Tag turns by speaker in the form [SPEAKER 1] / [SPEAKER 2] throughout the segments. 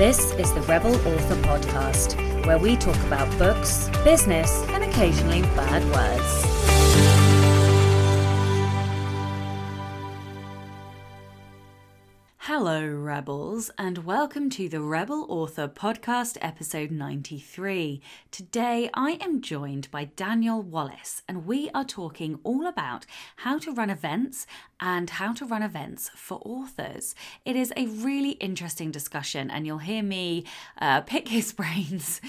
[SPEAKER 1] This is the Rebel Author Podcast, where we talk about books, business, and occasionally bad words. Hello, Rebels, and welcome to the Rebel Author Podcast, episode 93. Today, I am joined by Daniel Wallace, and we are talking all about how to run events and how to run events for authors. It is a really interesting discussion, and you'll hear me uh, pick his brains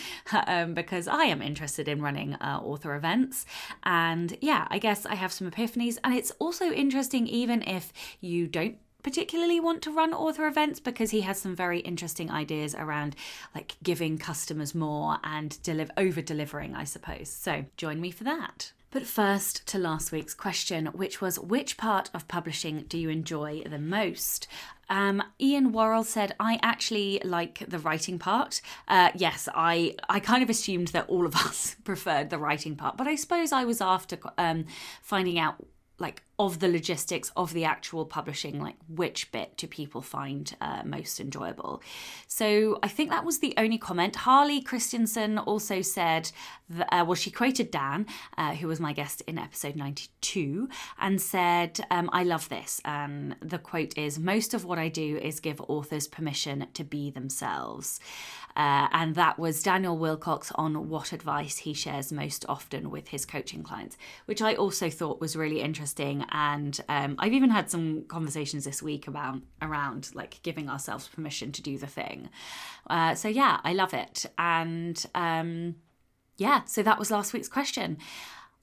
[SPEAKER 1] um, because I am interested in running uh, author events. And yeah, I guess I have some epiphanies, and it's also interesting, even if you don't particularly want to run author events because he has some very interesting ideas around like giving customers more and deliver over delivering I suppose. So join me for that. But first to last week's question, which was which part of publishing do you enjoy the most? Um, Ian Worrall said, "I actually like the writing part." Uh, yes, I I kind of assumed that all of us preferred the writing part, but I suppose I was after um, finding out like of the logistics of the actual publishing like which bit do people find uh, most enjoyable. So i think that was the only comment. Harley christensen also said that, uh, well she quoted dan uh, who was my guest in episode 92 and said um, i love this. And the quote is most of what i do is give authors permission to be themselves. Uh, and that was Daniel Wilcox on what advice he shares most often with his coaching clients, which I also thought was really interesting. And um, I've even had some conversations this week about around like giving ourselves permission to do the thing. Uh, so yeah, I love it. And um, yeah, so that was last week's question.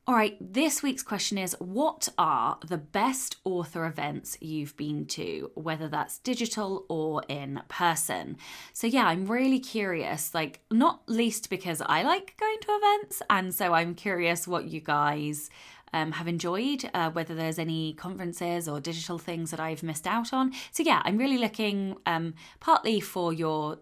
[SPEAKER 1] All right, this week's question is What are the best author events you've been to, whether that's digital or in person? So, yeah, I'm really curious, like, not least because I like going to events. And so I'm curious what you guys. Um, have enjoyed, uh, whether there's any conferences or digital things that I've missed out on. So, yeah, I'm really looking um, partly for your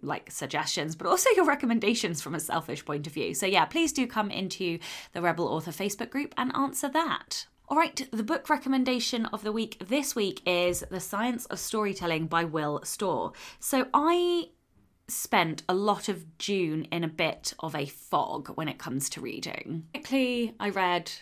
[SPEAKER 1] like suggestions, but also your recommendations from a selfish point of view. So, yeah, please do come into the Rebel Author Facebook group and answer that. All right, the book recommendation of the week this week is The Science of Storytelling by Will Storr. So, I spent a lot of June in a bit of a fog when it comes to reading. Quickly, I read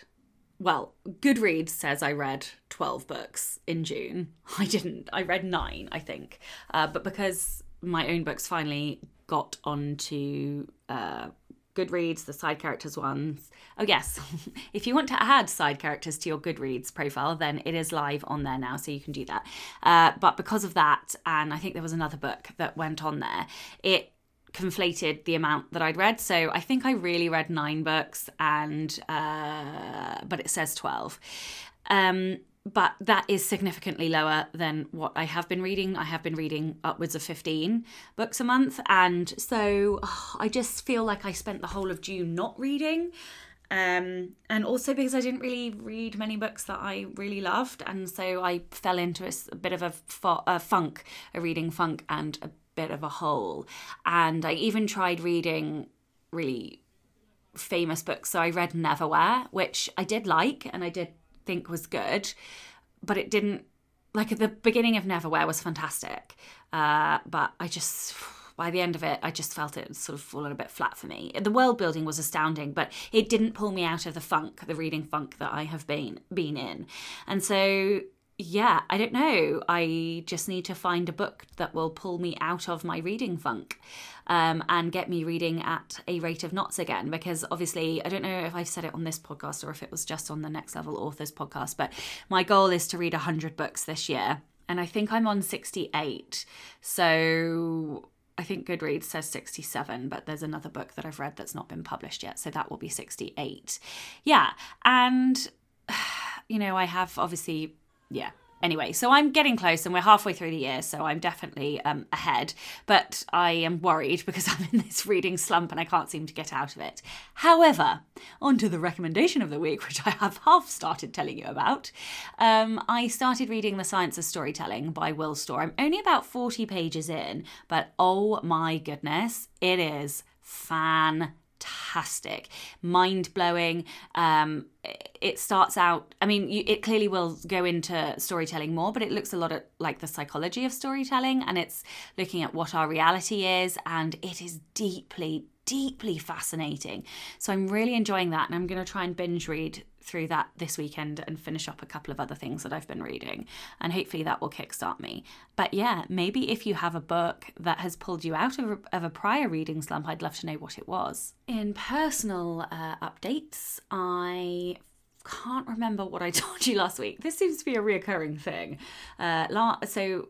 [SPEAKER 1] well, Goodreads says I read 12 books in June. I didn't. I read nine, I think. Uh, but because my own books finally got onto uh, Goodreads, the side characters ones. Oh, yes. if you want to add side characters to your Goodreads profile, then it is live on there now, so you can do that. Uh, but because of that, and I think there was another book that went on there, it conflated the amount that I'd read. So I think I really read nine books, and uh, but it says 12. Um, but that is significantly lower than what I have been reading. I have been reading upwards of 15 books a month. And so oh, I just feel like I spent the whole of June not reading. Um, and also because I didn't really read many books that I really loved. And so I fell into a, a bit of a, fo- a funk, a reading funk, and a bit of a hole. And I even tried reading really famous books. So I read Neverwhere, which I did like and I did think was good, but it didn't. Like at the beginning of Neverwhere was fantastic, uh, but I just by the end of it, I just felt it sort of a bit flat for me. The world building was astounding, but it didn't pull me out of the funk, the reading funk that I have been been in. And so yeah, I don't know. I just need to find a book that will pull me out of my reading funk um, and get me reading at a rate of knots again. Because obviously, I don't know if I've said it on this podcast or if it was just on the Next Level Authors podcast, but my goal is to read 100 books this year. And I think I'm on 68. So I think Goodreads says 67, but there's another book that I've read that's not been published yet. So that will be 68. Yeah. And, you know, I have obviously yeah. Anyway, so I'm getting close and we're halfway through the year, so I'm definitely um, ahead. But I am worried because I'm in this reading slump and I can't seem to get out of it. However, on to the recommendation of the week, which I have half started telling you about. Um, I started reading The Science of Storytelling by Will Storr. I'm only about 40 pages in, but oh my goodness, it is fantastic fantastic, mind blowing. Um, it starts out, I mean, you, it clearly will go into storytelling more, but it looks a lot at like the psychology of storytelling and it's looking at what our reality is, and it is deeply, deeply fascinating. So I'm really enjoying that, and I'm going to try and binge read through that this weekend and finish up a couple of other things that I've been reading. And hopefully that will kickstart me. But yeah, maybe if you have a book that has pulled you out of of a prior reading slump, I'd love to know what it was. In personal uh, updates, I can't remember what I told you last week. This seems to be a reoccurring thing. Uh, so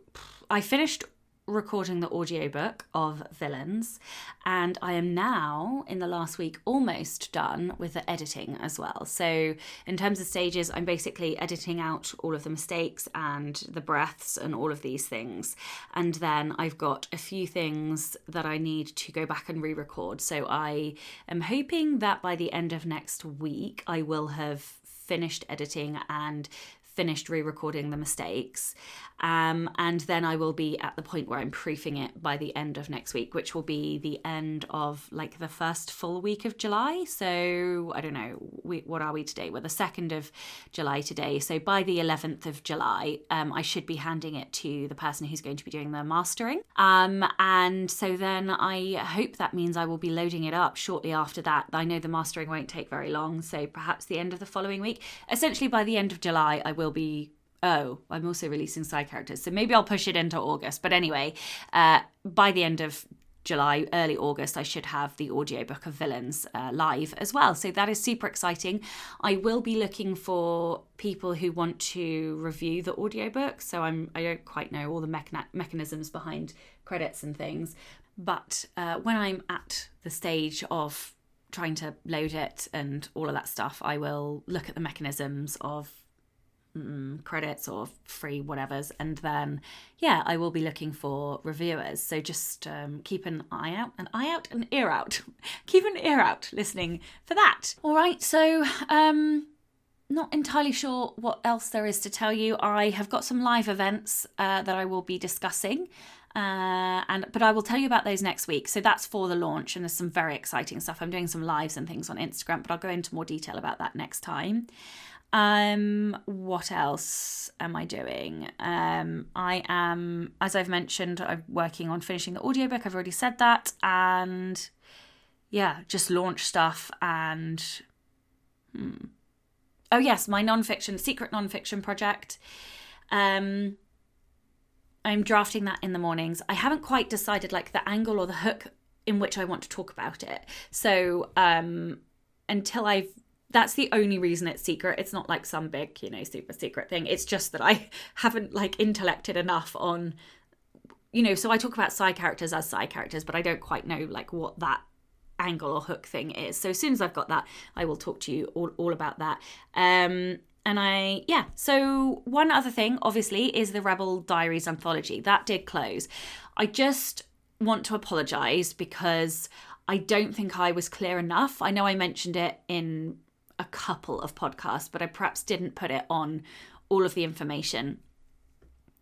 [SPEAKER 1] I finished recording the audiobook of Villains, and I am now in the last week almost done with the editing as well. So, in terms of stages, I'm basically editing out all of the mistakes and the breaths and all of these things. And then I've got a few things that I need to go back and re record. So, I am hoping that by the end of next week, I will have finished editing and finished re recording the mistakes. Um, and then I will be at the point where I'm proofing it by the end of next week, which will be the end of like the first full week of July. So I don't know, we, what are we today? We're the 2nd of July today. So by the 11th of July, um, I should be handing it to the person who's going to be doing the mastering. Um, and so then I hope that means I will be loading it up shortly after that. I know the mastering won't take very long, so perhaps the end of the following week. Essentially, by the end of July, I will be oh, I'm also releasing side characters. So maybe I'll push it into August. But anyway, uh, by the end of July, early August, I should have the audiobook of Villains uh, live as well. So that is super exciting. I will be looking for people who want to review the audiobook. So I'm I don't quite know all the mechan- mechanisms behind credits and things, but uh, when I'm at the stage of trying to load it and all of that stuff, I will look at the mechanisms of mm, credits or free whatevers and then yeah i will be looking for reviewers so just um, keep an eye out an eye out an ear out keep an ear out listening for that all right so um not entirely sure what else there is to tell you. I have got some live events uh, that I will be discussing, uh, and but I will tell you about those next week. So that's for the launch, and there's some very exciting stuff. I'm doing some lives and things on Instagram, but I'll go into more detail about that next time. Um, what else am I doing? Um, I am, as I've mentioned, I'm working on finishing the audiobook. I've already said that. And yeah, just launch stuff and hmm. oh yes, my nonfiction, secret nonfiction project. Um, I'm drafting that in the mornings. I haven't quite decided like the angle or the hook in which I want to talk about it. So um, until I've that's the only reason it's secret. It's not like some big, you know, super secret thing. It's just that I haven't like intellected enough on, you know, so I talk about side characters as side characters, but I don't quite know like what that angle or hook thing is. So as soon as I've got that, I will talk to you all, all about that. Um, and I, yeah, so one other thing, obviously, is the Rebel Diaries anthology. That did close. I just want to apologize because I don't think I was clear enough. I know I mentioned it in a couple of podcasts, but I perhaps didn't put it on all of the information.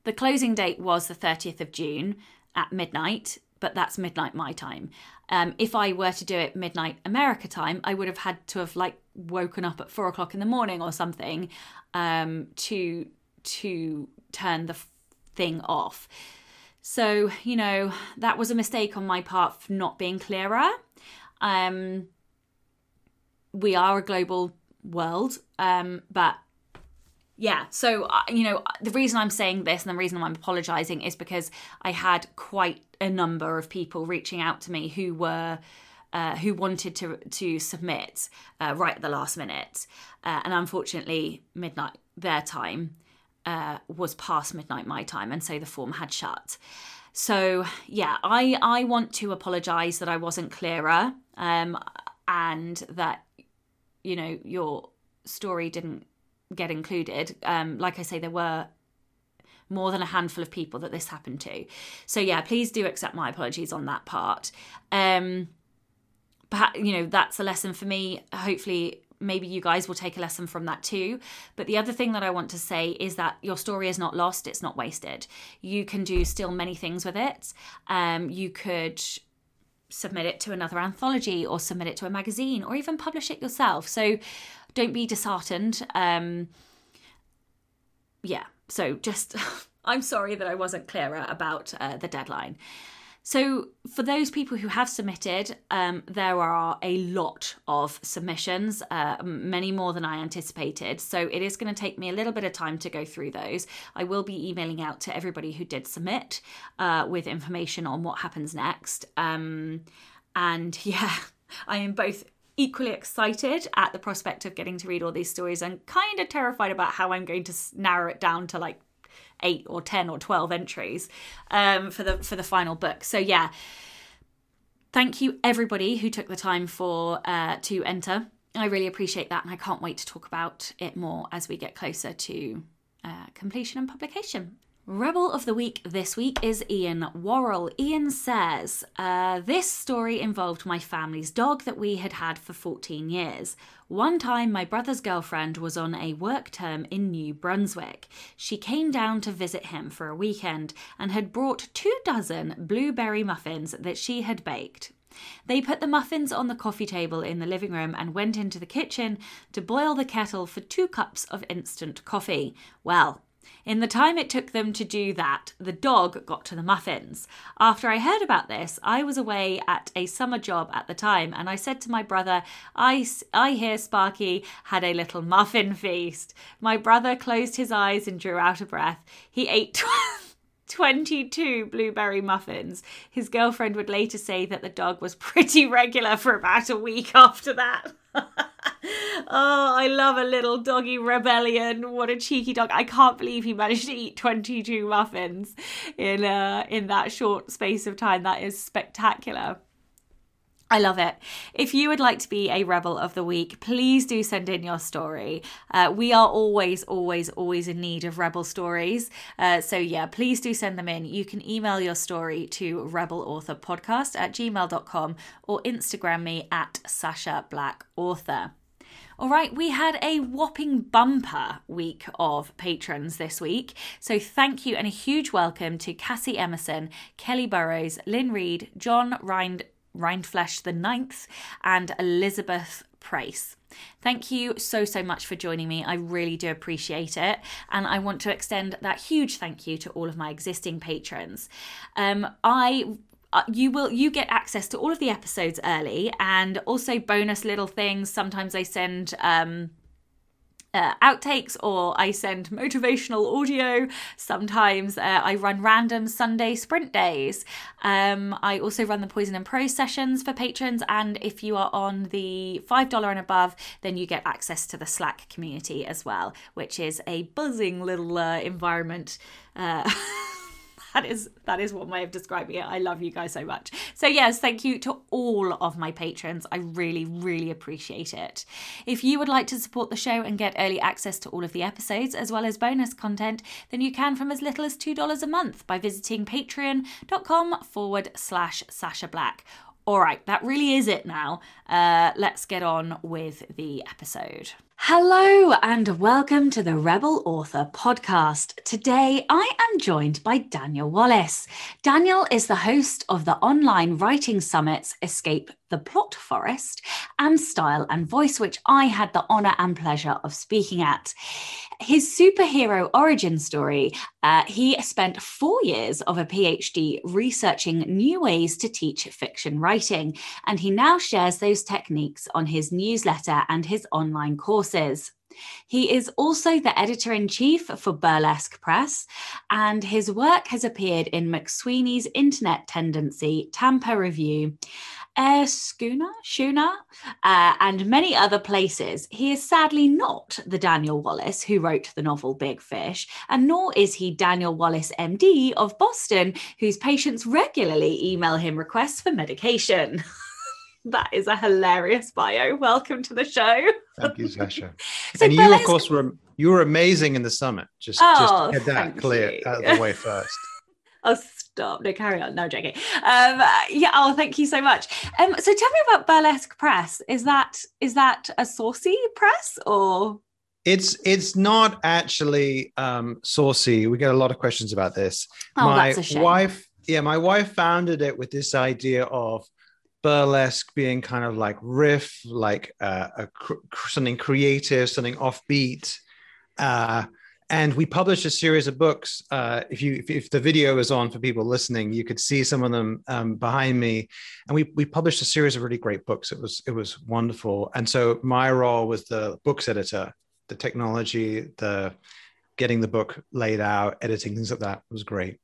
[SPEAKER 1] The closing date was the 30th of June at midnight, but that's midnight my time. Um, if I were to do it midnight America time, I would have had to have like woken up at four o'clock in the morning or something um, to to turn the thing off. So you know that was a mistake on my part for not being clearer. Um, we are a global world, um, but yeah so uh, you know the reason i'm saying this and the reason i'm apologizing is because i had quite a number of people reaching out to me who were uh, who wanted to to submit uh, right at the last minute. Uh, and unfortunately midnight their time uh, was past midnight my time and so the form had shut. So yeah i i want to apologize that i wasn't clearer um, and that you know your story didn't get included um like i say there were more than a handful of people that this happened to so yeah please do accept my apologies on that part um perhaps you know that's a lesson for me hopefully maybe you guys will take a lesson from that too. But the other thing that I want to say is that your story is not lost, it's not wasted. You can do still many things with it. Um, you could submit it to another anthology or submit it to a magazine or even publish it yourself. So don't be disheartened. Um, yeah, so just, I'm sorry that I wasn't clearer about uh, the deadline. So, for those people who have submitted, um, there are a lot of submissions, uh, many more than I anticipated. So, it is going to take me a little bit of time to go through those. I will be emailing out to everybody who did submit uh, with information on what happens next. Um, and yeah, I am both equally excited at the prospect of getting to read all these stories and kind of terrified about how I'm going to narrow it down to like eight or ten or twelve entries um, for the for the final book. So yeah, thank you everybody who took the time for uh, to enter. I really appreciate that, and I can't wait to talk about it more as we get closer to uh, completion and publication. Rebel of the Week this week is Ian Worrall. Ian says, uh, This story involved my family's dog that we had had for 14 years. One time, my brother's girlfriend was on a work term in New Brunswick. She came down to visit him for a weekend and had brought two dozen blueberry muffins that she had baked. They put the muffins on the coffee table in the living room and went into the kitchen to boil the kettle for two cups of instant coffee. Well, in the time it took them to do that, the dog got to the muffins. After I heard about this, I was away at a summer job at the time, and I said to my brother, I, I hear Sparky had a little muffin feast. My brother closed his eyes and drew out a breath. He ate. 22 blueberry muffins. His girlfriend would later say that the dog was pretty regular for about a week after that. oh, I love a little doggy rebellion. What a cheeky dog. I can't believe he managed to eat 22 muffins in uh in that short space of time. That is spectacular. I love it. If you would like to be a Rebel of the Week, please do send in your story. Uh, we are always, always, always in need of Rebel stories. Uh, so, yeah, please do send them in. You can email your story to rebelauthorpodcast at gmail.com or Instagram me at Sacha Black Author. All right, we had a whopping bumper week of patrons this week. So thank you and a huge welcome to Cassi Emerson, Kelly Burroughs, Lynn Reed, John Rind. Rindfleisch the Ninth, and Elizabeth Prais. Thank you so, so much for joining me. I really do appreciate it. And I want to extend that huge thank you to all of my existing patrons. Um, I uh, you will you get access to all of the episodes early and also bonus little things sometimes i send um uh, outtakes or I send motivational audio. Sometimes uh, I run random Sunday sprint days. Um, I also run the Poison and Prose sessions for patrons. And if you are on the $5 and above, then you get access to the Slack community as well, which is a buzzing little uh, environment. That is that is one way of describing it. I love you guys so much. So yes, thank you to all of my patrons. I really really appreciate it. If you would like to support the show and get early access to all of the episodes as well as bonus content, then you can from as little as $2 a month by visiting patreon.com forward slash Sacha Black. All right, that really is it now. Uh, let's get on with the episode. Hello, and welcome to the Rebel Author podcast. Today, I am joined by Daniel Wallace. Daniel is the host of the online writing summits Escape the Plot Forest and Style and Voice, which I had the honor and pleasure of speaking at. His superhero origin story uh, he spent four years of a PhD researching new ways to teach fiction writing, and he now shares those techniques on his newsletter and his online He is also the editor in chief for Burlesque Press, and his work has appeared in McSweeney's Internet Tendency, Tampa Review, Prairie Schooner, Schooner, uh, and many other places. He is sadly not the Daniel Wallace who wrote the novel Big Fish, and nor is he Daniel Wallace, MD of Boston, whose patients regularly email him requests for medication. that is a hilarious bio. Welcome to the show.
[SPEAKER 2] Thank you, Sacha. so and you, of course, were you were amazing in the summit. Just, oh, just get that clear you. out of the way first.
[SPEAKER 1] oh, stop. No, carry on. No, joking. Um, yeah. Oh, thank you so much. Um, so tell me about Burlesque Press. Is that is that a saucy press or?
[SPEAKER 2] It's it's not actually um, saucy. We get a lot of questions about this.
[SPEAKER 1] Oh, my
[SPEAKER 2] wife, yeah, my wife founded it with this idea of burlesque being kind of like riff, like uh, a, something creative, something offbeat. Uh, and we published a series of books. Uh, if you if, if, the video is on for people listening, you could see some of them um, behind me. And we we published a series of really great books. It was it was wonderful. And so my role was the books editor, the technology, the getting the book laid out, editing things like that was great.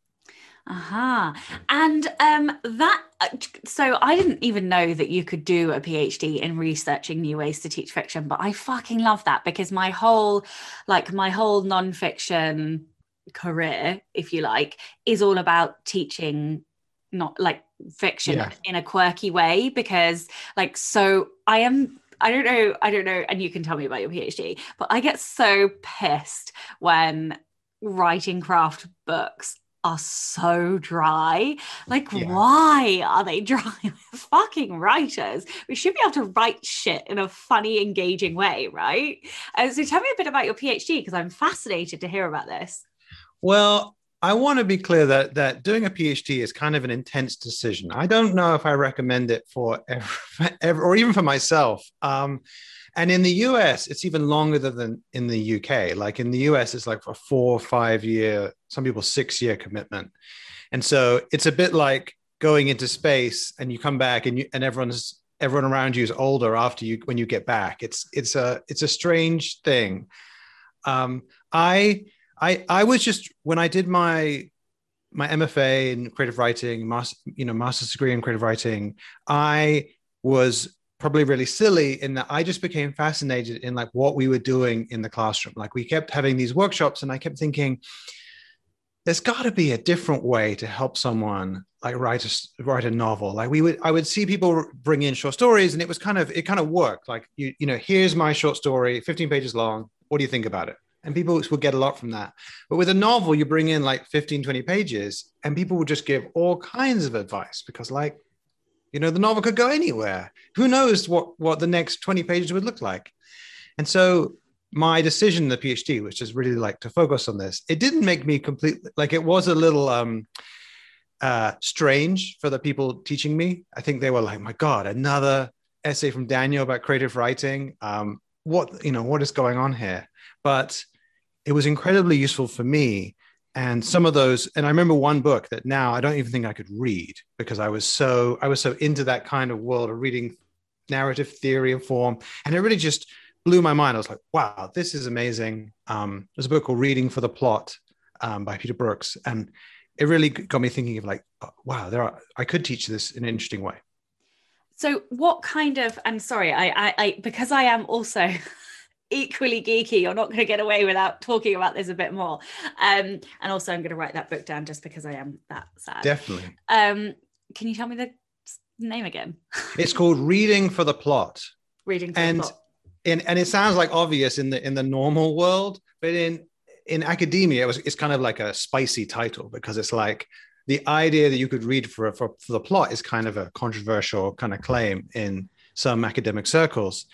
[SPEAKER 1] Aha. Uh-huh. And um, that, uh, so I didn't even know that you could do a PhD in researching new ways to teach fiction, but I fucking love that because my whole, like, my whole nonfiction career, if you like, is all about teaching not like fiction yeah. in a quirky way because like so i am I don't know, I don't know, and you can tell me about your PhD, but I get so pissed when writing craft books are so dry. Like, yeah. why are they dry? fucking writers. We should be able to write shit in a funny, engaging way, right? Uh, so, tell me a bit about your PhD because I'm fascinated to hear about this.
[SPEAKER 2] Well, I want to be clear that that doing a PhD is kind of an intense decision. I don't know if I recommend it for ever, or even for myself. Um, and in the US, it's even longer than in the UK. Like in the US, it's like a four or five year, some people six year commitment. And so it's a bit like going into space and you come back and you and everyone's everyone around you is older after you when you get back. It's it's a it's a strange thing. Um, I I I was just when I did my my MFA in creative writing, master, you know, master's degree in creative writing, I was probably really silly in that I just became fascinated in like what we were doing in the classroom. Like we kept having these workshops and I kept thinking, there's got to be a different way to help someone like write a write a novel. Like we would, I would see people bring in short stories, and it was kind of it kind of worked. Like you, you know, here's my short story, 15 pages long. What do you think about it? And people would get a lot from that. But with a novel, you bring in like 15, 20 pages, and people would just give all kinds of advice because, like, you know, the novel could go anywhere. Who knows what what the next 20 pages would look like? And so my decision in the PhD which is really like to focus on this. It didn't make me completely like it was a little um uh strange for the people teaching me. I think they were like, my God, another essay from Daniel about creative writing. Um, what you know, what is going on here? But it was incredibly useful for me and some of those and i remember one book that now i don't even think i could read because i was so i was so into that kind of world of reading narrative theory and form. And it really just blew my mind. I was like wow this is amazing. Um, there's a book called reading for the plot um, by peter brooks. And it really got me thinking of like oh, wow there are i could teach this in an interesting way.
[SPEAKER 1] So what kind of and sorry i i, I because i am also equally geeky. You're not going to get away without talking about this a bit more. Um, and also, I'm going to write that book down just because I am that sad.
[SPEAKER 2] Definitely.
[SPEAKER 1] Um, can you tell me the name again?
[SPEAKER 2] it's called Reading for the Plot.
[SPEAKER 1] Reading for
[SPEAKER 2] and,
[SPEAKER 1] the Plot.
[SPEAKER 2] In, and it sounds like obvious in the in the normal world, but in in academia, it was it's kind of like a spicy title because it's like the idea that you could read for, for, for the plot is kind of a controversial kind of claim in some academic circles.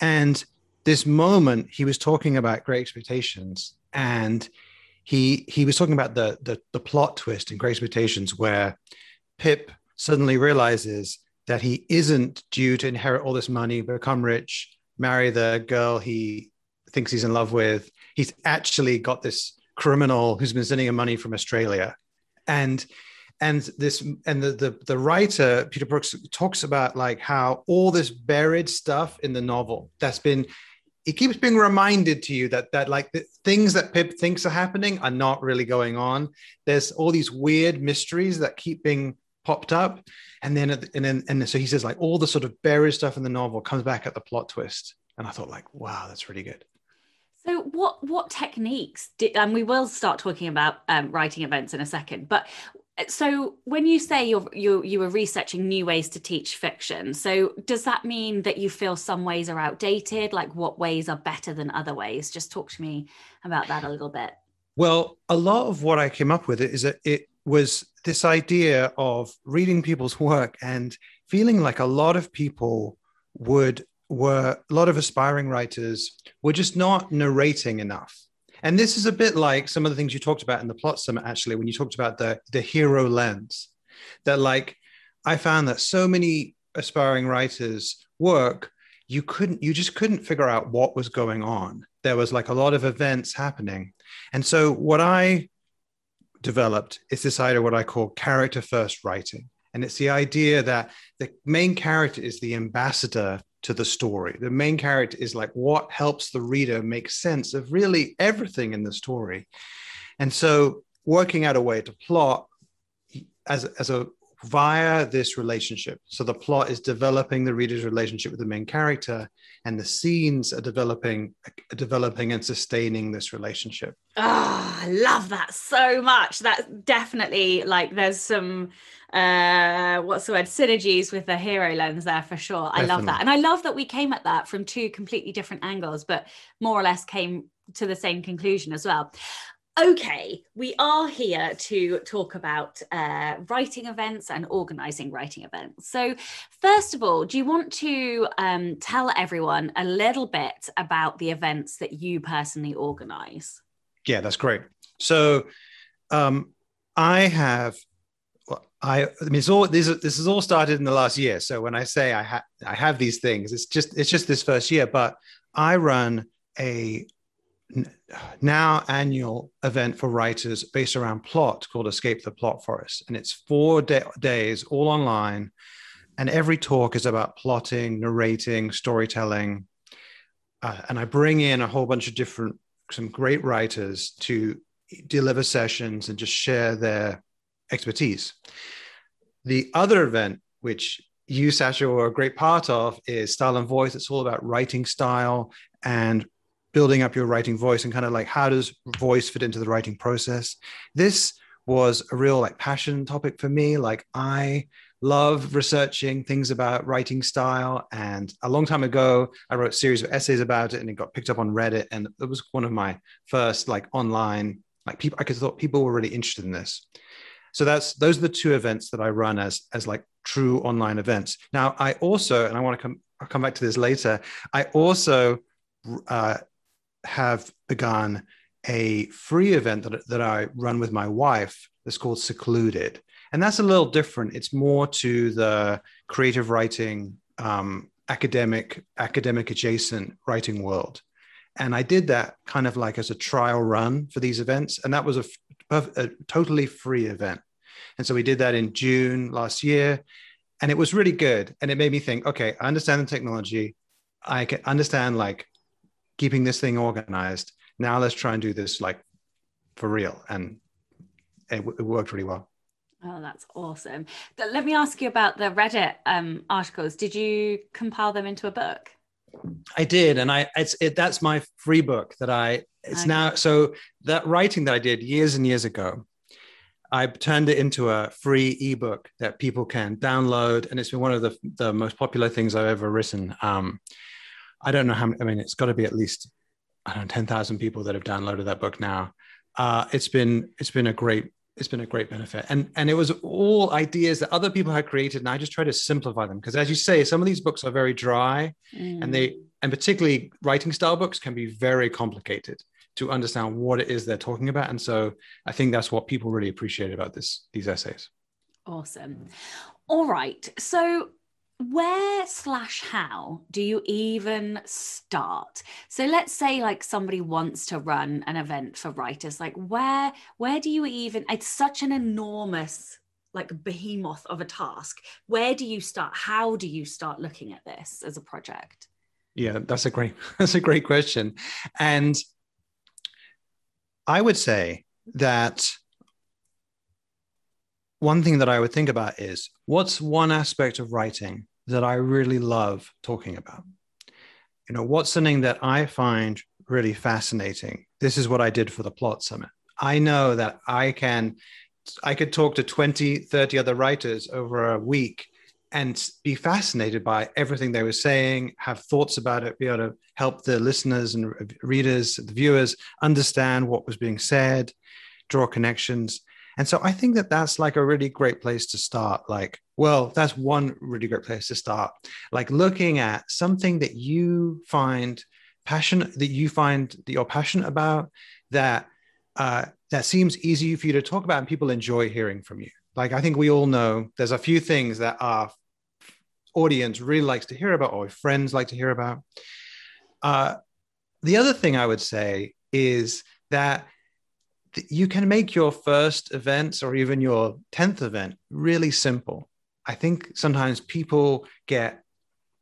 [SPEAKER 2] And this moment he was talking about great expectations and he he was talking about the the, the plot twist in great expectations where pip suddenly realizes that he isn't due to inherit all this money become rich marry the girl he thinks he's in love with. He's actually got this criminal who's been sending him money from australia. And and this and the, the the writer peter brooks talks about like how all this buried stuff in the novel that's been it keeps being reminded to you that that like the things that Pip thinks are happening are not really going on. There's all these weird mysteries that keep being popped up, and then and then and so he says like all the sort of buried stuff in the novel comes back at the plot twist, and I thought like wow that's really good.
[SPEAKER 1] So what what techniques did and we will start talking about um, writing events in a second, but so when you say you're you you were researching new ways to teach fiction so does that mean that you feel some ways are outdated? Like what ways are better than other ways? Just talk to me about that a little bit.
[SPEAKER 2] Well a lot of what i came up with is that it was this idea of reading people's work and feeling like a lot of people would were a lot of aspiring writers were just not narrating enough and this is a bit like some of the things you talked about in the plot summit, actually, when you talked about the, the hero lens, that like I found that so many aspiring writers work, you couldn't, you just couldn't figure out what was going on. There was like a lot of events happening. And so what I developed is this idea of what I call character first writing. And it's the idea that the main character is the ambassador to the story. The main character is like what helps the reader make sense of really everything in the story. And so working out a way to plot as, as a via this relationship. So the plot is developing the reader's relationship with the main character, and the scenes are developing, developing and sustaining this relationship.
[SPEAKER 1] Oh, I love that so much. That's definitely like there's some uh what's the word synergies with the hero lens there for sure i love that and i love that we came at that from two completely different angles but more or less came to the same conclusion as well okay, we are here to talk about uh, writing events and organizing writing events. So, first of all, do you want to um, tell everyone a little bit about the events that you personally organize?
[SPEAKER 2] Yeah, that's great. So, um, I have. I, I mean, it's all this. This has all started in the last year. So when I say I have, I have these things. It's just, it's just this first year. But I run a now annual event for writers based around plot called Escape the Plot Forest. And it's four de- days, all online. And every talk is about plotting, narrating, storytelling. Uh, and I bring in a whole bunch of different, some great writers to deliver sessions and just share their expertise. The other event, which you, Sacha, were a great part of, is Style and Voice. It's all about writing style and building up your writing voice and kind of like how does voice fit into the writing process? This was a real like passion topic for me. Like i love researching things about writing style and a long time ago i wrote a series of essays about it and it got picked up on reddit and it was one of my first like online like people i could thought people were really interested in this so that's those are the two events that i run as as like true online events now i also and i want to come i'll come back to this later i also uh, have begun a free event that, that I run with my wife that's called Secluded. And that's a little different. It's more to the creative writing, um, academic, academic adjacent writing world. And I did that kind of like as a trial run for these events. And that was a, a totally free event. And so we did that in June last year. And it was really good. And it made me think, okay, I understand the technology. I can understand like keeping this thing organized. Now let's try and do this like for real. And it, it worked really well.
[SPEAKER 1] Oh, that's awesome. Let me ask you about the Reddit um, articles. Did you compile them into a book?
[SPEAKER 2] I did, and I it's it, that's my free book that I it's okay. now so that writing that I did years and years ago. I turned it into a free ebook that people can download, and it's been one of the, the most popular things I've ever written. Um, I don't know how many, I mean, it's got to be at least, I don't know, 10,000 people that have downloaded that book now. Uh, it's been, it's been a great, it's been a great benefit. And, and it was all ideas that other people had created. And I just try to simplify them. Cause as you say, some of these books are very dry mm. and they, and particularly writing style books can be very complicated to understand what it is they're talking about. And so I think that's what people really appreciate about this, these essays.
[SPEAKER 1] Awesome. All right. So where slash how do you even start? So let's say like somebody wants to run an event for writers like where where do you even it's such an enormous like behemoth of a task. Where do you start? How do you start looking at this as a project?
[SPEAKER 2] Yeah that's a great that's a great question. And i would say that one thing that I would think about is what's one aspect of writing that I really love talking about? You know, what's something that I find really fascinating? This is what I did for the plot summit. I know that I can I could talk to 20, 30 other writers over a week and be fascinated by everything they were saying, have thoughts about it, be able to help the listeners and readers, the viewers understand what was being said, draw connections. And so I think that that's like a really great place to start. Like, well, that's one really great place to start. Like looking at something that you find passionate, that you find that you're passionate about, that uh, that seems easy for you to talk about, and people enjoy hearing from you. Like I think we all know there's a few things that are audience really likes to hear about or friends like to hear about. Uh, the other thing I would say is that you can make your first events or even your 10th event really simple. I think sometimes people get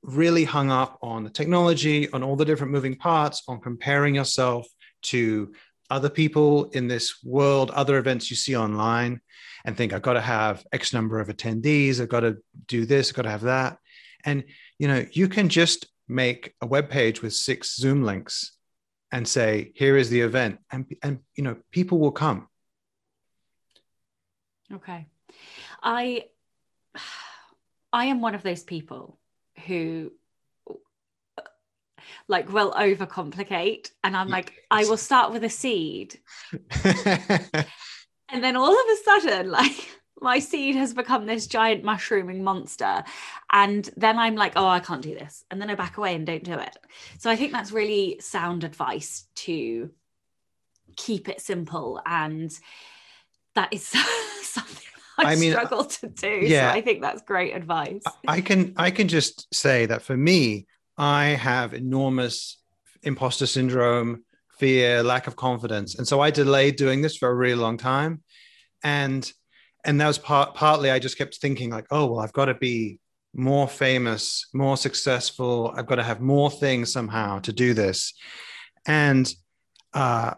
[SPEAKER 2] really hung up on the technology, on all the different moving parts, on comparing yourself to other people in this world, other events you see online, and think, I've got to have X number of attendees, I've got to do this, I've got to have that. And you know, you can just make a web page with six Zoom links and say, here is the event, and and you know, people will come.
[SPEAKER 1] Okay. I I am one of those people who like will overcomplicate and i'm like i will start with a seed and then all of a sudden like my seed has become this giant mushrooming monster. And then i'm like oh i can't do this. And then i back away and don't do it. So i think that's really sound advice to keep it simple. And that is something I, I mean, struggle to do. Yeah, so I think that's great advice.
[SPEAKER 2] I can I can just say that for me, I have enormous imposter syndrome, fear, lack of confidence, and so I delayed doing this for a really long time, and and that was part partly I just kept thinking like, oh well, I've got to be more famous, more successful. I've got to have more things somehow to do this, and uh,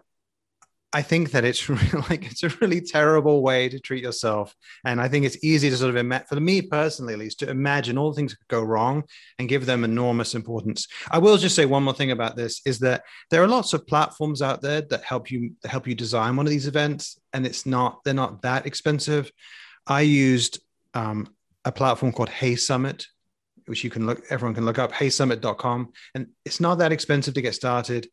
[SPEAKER 2] I think that it's really, like it's a really terrible way to treat yourself, and I think it's easy to sort of imagine, for me personally, at least, to imagine all the things could go wrong and give them enormous importance. I will just say one more thing about this: is that there are lots of platforms out there that help you help you design one of these events, and it's not they're not that expensive. I used um, a platform called Hey Summit, which you can look everyone can look up heysummit.com, and it's not that expensive to get started.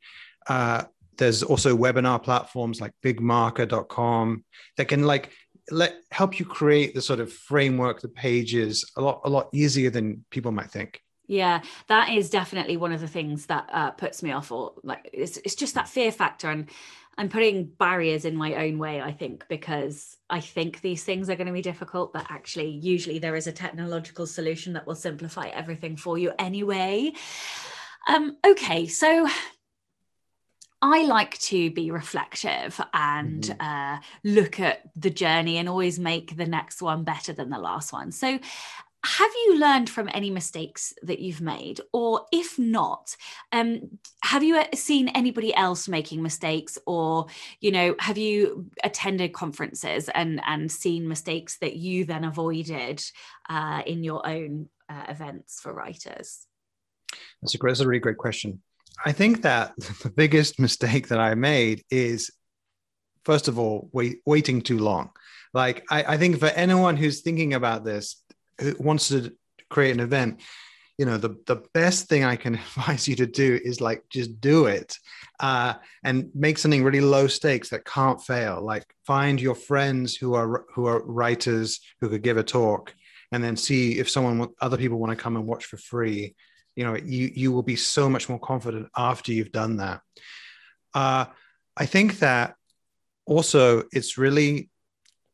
[SPEAKER 2] Uh, there's also webinar platforms like bigmarker.com that can like let help you create the sort of framework the pages a lot a lot easier than people might think.
[SPEAKER 1] Yeah that is definitely one of the things that uh, puts me off or like it's, it's just that fear factor and i'm putting barriers in my own way i think because i think these things are going to be difficult but actually usually there is a technological solution that will simplify everything for you anyway. Um okay so I like to be reflective and mm-hmm. uh, look at the journey and always make the next one better than the last one. So, have you learned from any mistakes that you've made? Or if not, um, have you uh, seen anybody else making mistakes? Or, you know, have you attended conferences and, and seen mistakes that you then avoided uh, in your own uh, events for writers?
[SPEAKER 2] That's a, great, that's a really great question. I think that the biggest mistake that I made is, first of all, wait, waiting too long. Like, I, I think for anyone who's thinking about this, who wants to create an event, you know, the, the best thing I can advise you to do is like just do it uh, and make something really low stakes that can't fail. Like, find your friends who are who are writers who could give a talk, and then see if someone, other people want to come and watch for free you know you you will be so much more confident after you've done that. Uh, i think that also it's really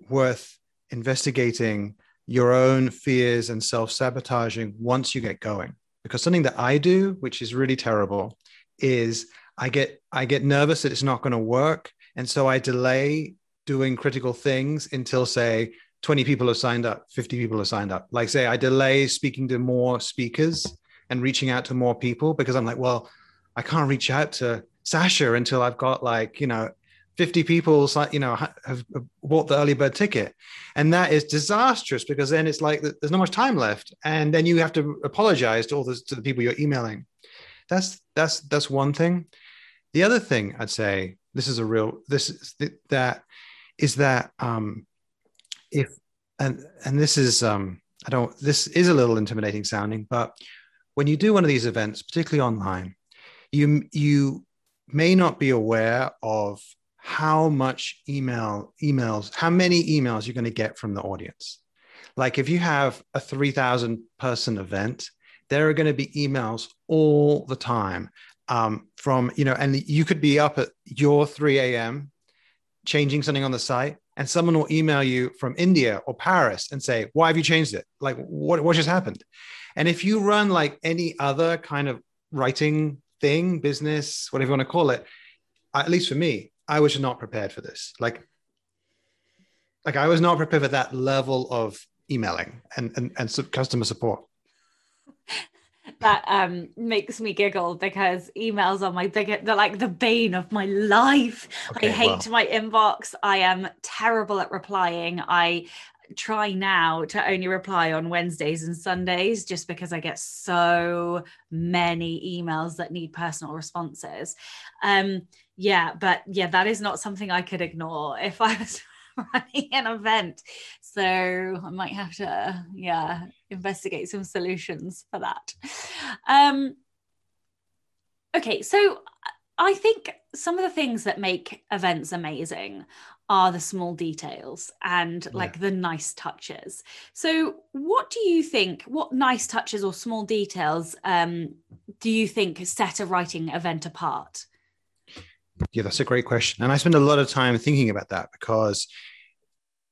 [SPEAKER 2] worth investigating your own fears and self-sabotaging once you get going. Because something that i do which is really terrible is i get i get nervous that it's not going to work. And so i delay doing critical things until say 20 people have signed up 50 people have signed up. Like say i delay speaking to more speakers and reaching out to more people because I'm like, well, I can't reach out to Sasha until I've got like, you know, 50 people, you know, have bought the early bird ticket. And that is disastrous because then it's like there's not much time left. And then you have to apologize to all the, to the people you're emailing. That's, that's, that's one thing. The other thing I'd say, this is a real, this is that is that, um, if, and, and this is, um, I don't, this is a little intimidating sounding, but when you do one of these events, particularly online, you you may not be aware of how much email emails, how many emails you're going to get from the audience. Like if you have a 3,000 person event, there are going to be emails all the time um, from, you know, and you could be up at your 3 a.m. changing something on the site and someone will email you from India or Paris and say, "Why have you changed it? Like, what what just happened?" And if you run like any other kind of writing thing, business, whatever you want to call it, at least for me, I was not prepared for this. Like, like I was not prepared for that level of emailing and and, and customer support
[SPEAKER 1] that um makes me giggle because emails are my biggest they're like the bane of my life okay, i hate well. my inbox i am terrible at replying i try now to only reply on wednesdays and sundays just because i get so many emails that need personal responses um yeah but yeah that is not something i could ignore if i was running an event. So I might have to, yeah, investigate some solutions for that. Um, okay, so I think some of the things that make events amazing are the small details and yeah. like the nice touches. So, what do you think? What nice touches or small details um, do you think set a writing event apart?
[SPEAKER 2] Yeah, that's a great question. And I spend a lot of time thinking about that because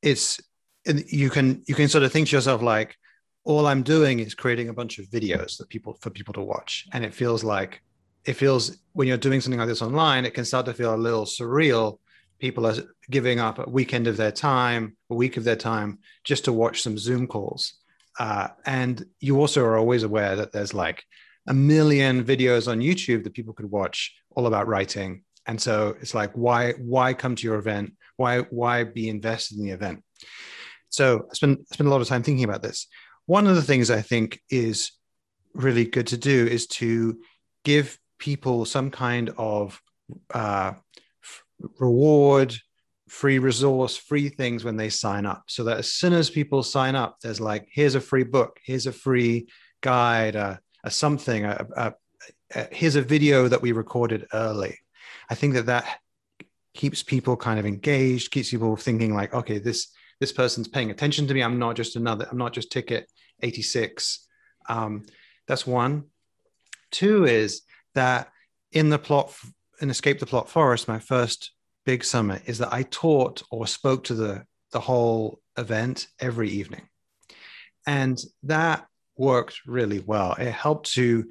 [SPEAKER 2] it's you can you can sort of think to yourself like all I'm doing is creating a bunch of videos that people for people to watch. And it feels like it feels when you're doing something like this online, it can start to feel a little surreal. People are giving up a weekend of their time, a week of their time, just to watch some Zoom calls. Uh, and you also are always aware that there's like a million videos on YouTube that people could watch all about writing. And so it's like, why why come to your event? Why why be invested in the event? So I spend spend a lot of time thinking about this. One of the things I think is really good to do is to give people some kind of uh, reward, free resource, free things when they sign up. So that as soon as people sign up, there's like, here's a free book, here's a free guide, uh, a something, a, a, a, here's a video that we recorded early. I think that that keeps people kind of engaged, keeps people thinking like, okay, this this person's paying attention to me. I'm not just another. I'm not just ticket 86. Um, that's one. Two is that in the plot in Escape the Plot Forest, my first big summit is that I taught or spoke to the the whole event every evening, and that worked really well. It helped to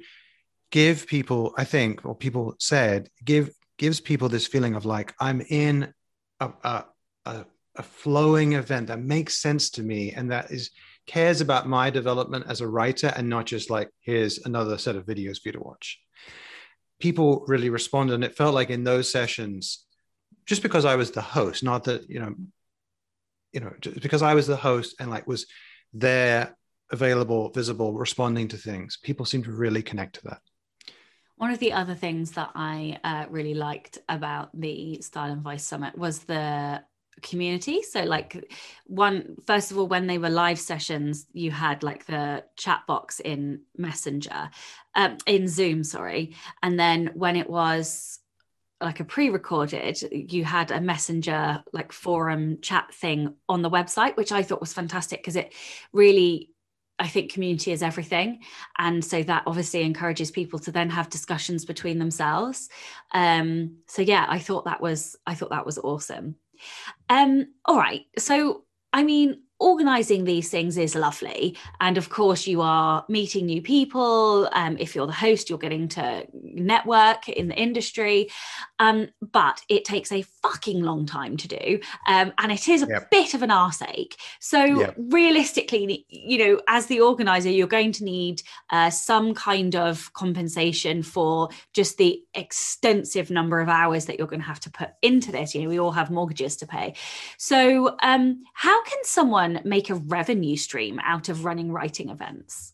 [SPEAKER 2] give people, I think, or people said, give gives people this feeling of like I'm in a, a, a, a flowing event that makes sense to me and that is cares about my development as a writer and not just like here's another set of videos for you to watch. People really responded and it felt like in those sessions just because i was the host not that you know you know because i was the host and like was there available visible responding to things people seem to really connect to that.
[SPEAKER 1] One of the other things that I uh, really liked about the Style and Vice Summit was the community. So, like, one, first of all, when they were live sessions, you had like the chat box in Messenger, um, in Zoom, sorry. And then when it was like a pre-recorded you had a messenger like forum chat thing on the website which i thought was fantastic because it really I think community is everything. And so that obviously encourages people to then have discussions between themselves. Um, so yeah, I thought that was I thought that was awesome. Um, all right. So I mean, organizing these things is lovely. And of course you are meeting new people. Um, if you're the host you're getting to network in the industry. Um, but it takes a fucking long time to do. Um, and it is a yep. bit of an arse ache. So yep. realistically you know as the organizer you're going to need uh, some kind of compensation for just the extensive number of hours that you're going to have to put into this. You know we all have mortgages to pay. So um, how can someone someone make a revenue stream out of running writing events?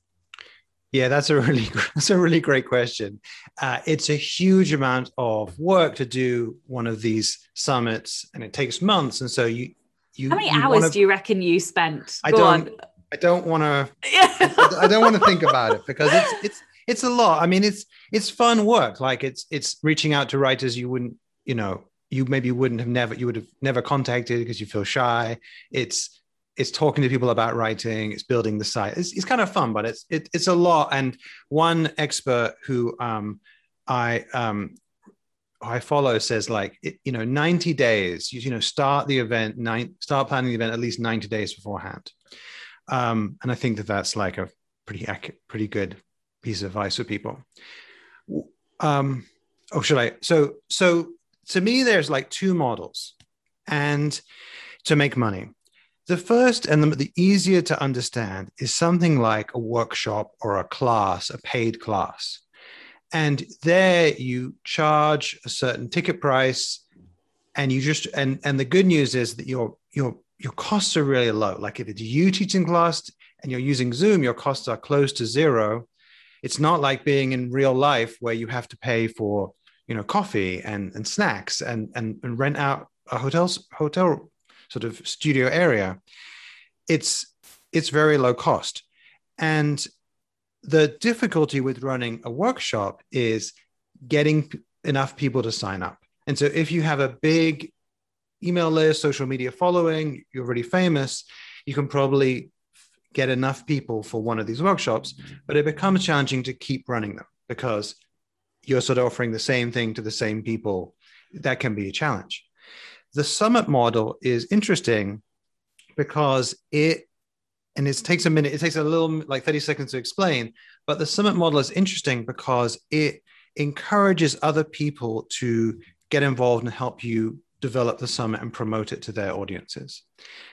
[SPEAKER 2] Yeah, that's a really that's a really great question. Uh, it's a huge amount of work to do one of these summits, and it takes months. And so you you
[SPEAKER 1] how many you hours wanna, do you reckon you spent?
[SPEAKER 2] I Go don't. On. I don't want to. I don't want to think about it because it's it's it's a lot. I mean, it's it's fun work. Like it's it's reaching out to writers you wouldn't you know you maybe wouldn't have never you would have never contacted because you feel shy. It's it's talking to people about writing it's building the site it's, it's kind of fun but it's it, it's a lot and one expert who um, i um, I follow says like you know 90 days. You, you know start the event nine start planning the event at least 90 days beforehand. Um, and I think that that's like a pretty accurate, pretty good piece of advice for people. Um, oh, should I? So so to me, there's like two models, and to make money. The first and the, the, easier to understand is something like a workshop or a class, a paid class. And there you charge a certain ticket price and you just and and the good news is that your your your costs are really low. Like if it's you teaching class and you're using Zoom, your costs are close to zero. It's not like being in real life where you have to pay for you know coffee and, and snacks and, and and rent out a hotel hotel sort of studio area, it's it's very low cost. And the difficulty with running a workshop is getting enough people to sign up. And so if you have a big email list, social media following, you're already famous, you can probably get enough people for one of these workshops, but it becomes challenging to keep running them because you're sort of offering the same thing to the same people. That can be a challenge. The summit model is interesting because it, and it takes a minute, it takes a little like 30 seconds to explain, but the summit model is interesting because it encourages other people to get involved and help you develop the summit and promote it to their audiences.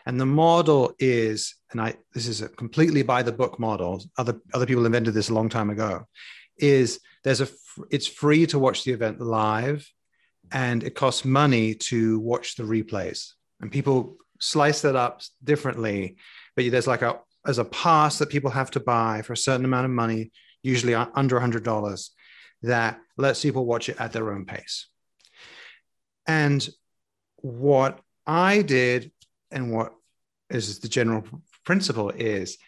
[SPEAKER 2] And the model is, and I this is a completely by the book model. Other other people invented this a long time ago. Is there's a it's free to watch the event live and it costs money to watch the replays. And people slice that up differently, but there's like a as a pass that people have to buy for a certain amount of money, usually under $100, that lets people watch it at their own pace. And what I did, and what is the general principle, is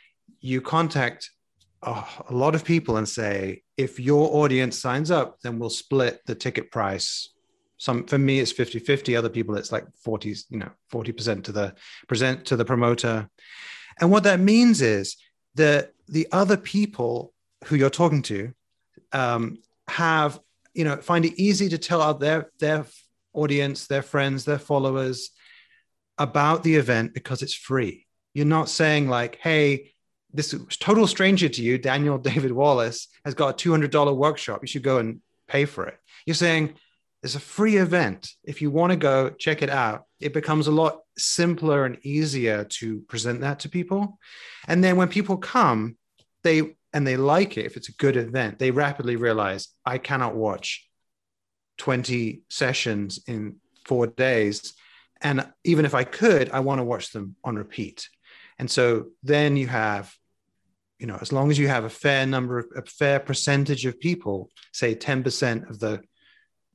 [SPEAKER 2] you contact a, a lot of people and say, if your audience signs up, then we'll split the ticket price some for me it's 50 50 other people it's like 40 you know 40% to the present to the promoter. And what that means is that the other people who you're talking to um, have you know find it easy to tell out their their audience their friends their followers about the event because it's free. You're not saying like hey this total stranger to you. Daniel david wallace has got a $200 workshop. You should go and pay for it. You're saying it's a free event. If you want to go check it out, it becomes a lot simpler and easier to present that to people. And then when people come, they and they like it, if it's a good event, they rapidly realize I cannot watch 20 sessions in four days. And even if I could, I want to watch them on repeat. And so then you have, you know, as long as you have a fair number, of a fair percentage of people, say 10% of the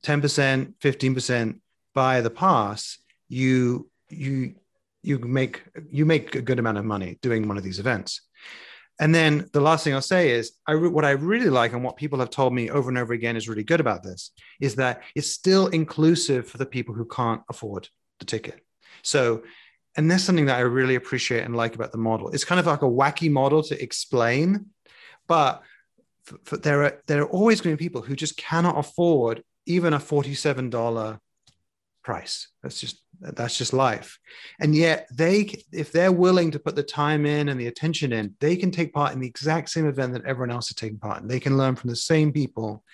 [SPEAKER 2] 10%, 15% buy the pass, you you you make you make a good amount of money doing one of these events. And then the last thing I'll say is, I re- what I really like and what people have told me over and over again is really good about this is that it's still inclusive for the people who can't afford the ticket. So, and that's something that I really appreciate and like about the model. It's kind of like a wacky model to explain, but there are there are always going to be people who just cannot afford even a $47 price. That's just that's just life. And yet they if they're willing to put the time in and the attention in, they can take part in the exact same event that everyone else is taking part in. They can learn from the same people.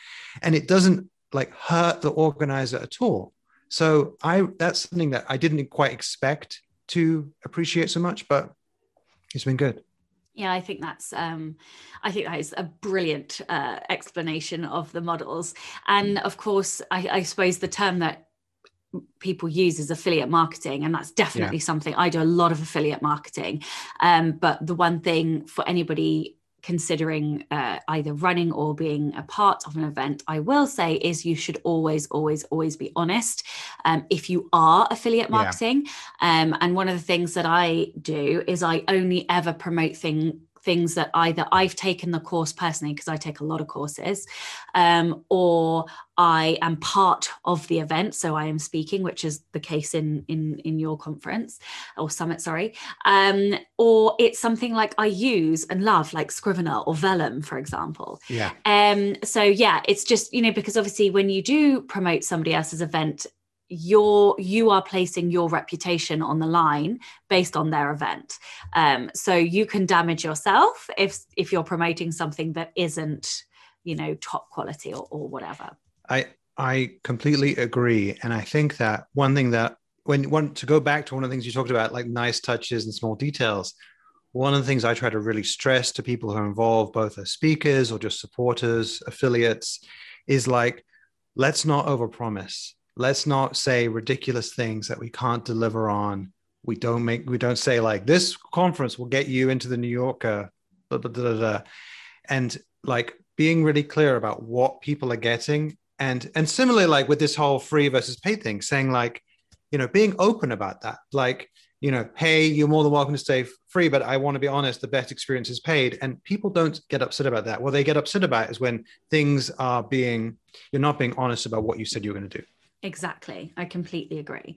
[SPEAKER 2] And it doesn't like hurt the organizer at all. So I that's something that I didn't quite expect to appreciate so much, but it's been good.
[SPEAKER 1] Yeah, I think that's um, I think that is a brilliant uh, explanation of the models, and of course, I, I, suppose the term that people use is affiliate marketing, and that's definitely yeah. something I do a lot of affiliate marketing. Um, but the one thing for anybody considering uh, either running or being a part of an event, I will say is you should always, always, always be honest um, if you are affiliate marketing. Yeah. Um, and one of the things that I do is I only ever promote thing, things that either I've taken the course personally because I take a lot of courses, um, or I am part of the event, so I am speaking, which is the case in in in your conference or summit, sorry, um, or it's something like I use and love, like Scrivener or Vellum, for example.
[SPEAKER 2] Yeah.
[SPEAKER 1] Um. So yeah, it's just you know because obviously when you do promote somebody else's event you're you are placing your reputation on the line based on their event. Um, so you can damage yourself if if you're promoting something that isn't you know top quality or, or whatever.
[SPEAKER 2] I i completely agree. And i think that one thing that when want to go back to one of the things you talked about like nice touches and small details one of the things i try to really stress to people who are involved both as speakers or just supporters affiliates is like let's not overpromise let's not say ridiculous things that we can't deliver on. We don't make we don't say like this conference will get you into the new yorker blah, blah, blah, blah, and like being really clear about what people are getting and and similarly like with this whole free versus paid thing saying like you know being open about that. Like you know hey you're more than welcome to stay free but i want to be honest the best experience is paid. And people don't get upset about that. What they get upset about is when things are being you're not being honest about what you said you were going to do
[SPEAKER 1] Exactly. I completely agree.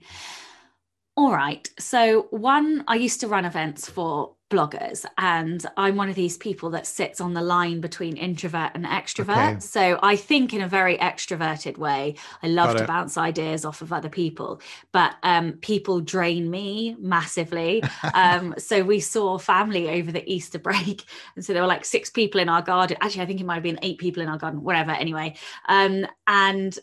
[SPEAKER 1] All right. So, one, I used to run events for bloggers, and I'm one of these people that sits on the line between introvert and extrovert. Okay. So, I think in a very extroverted way. I love to bounce ideas off of other people, but um, people drain me massively. um, so, we saw family over the Easter break. And so, there were like six people in our garden. Actually, I think it might have been eight people in our garden, whatever. Anyway. Um, and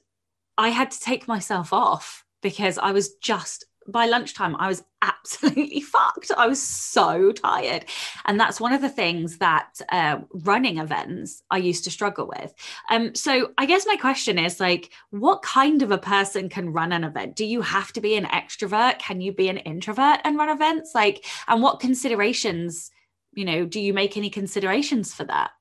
[SPEAKER 1] I had to take myself off because I was just by lunchtime I was absolutely fucked. I was so tired. And that's one of the things that uh, running events I used to struggle with. Um, so I guess my question is like, what kind of a person can run an event? Do you have to be an extrovert? Can you be an introvert and run events? Like, and what considerations, you know, do you make any considerations for that?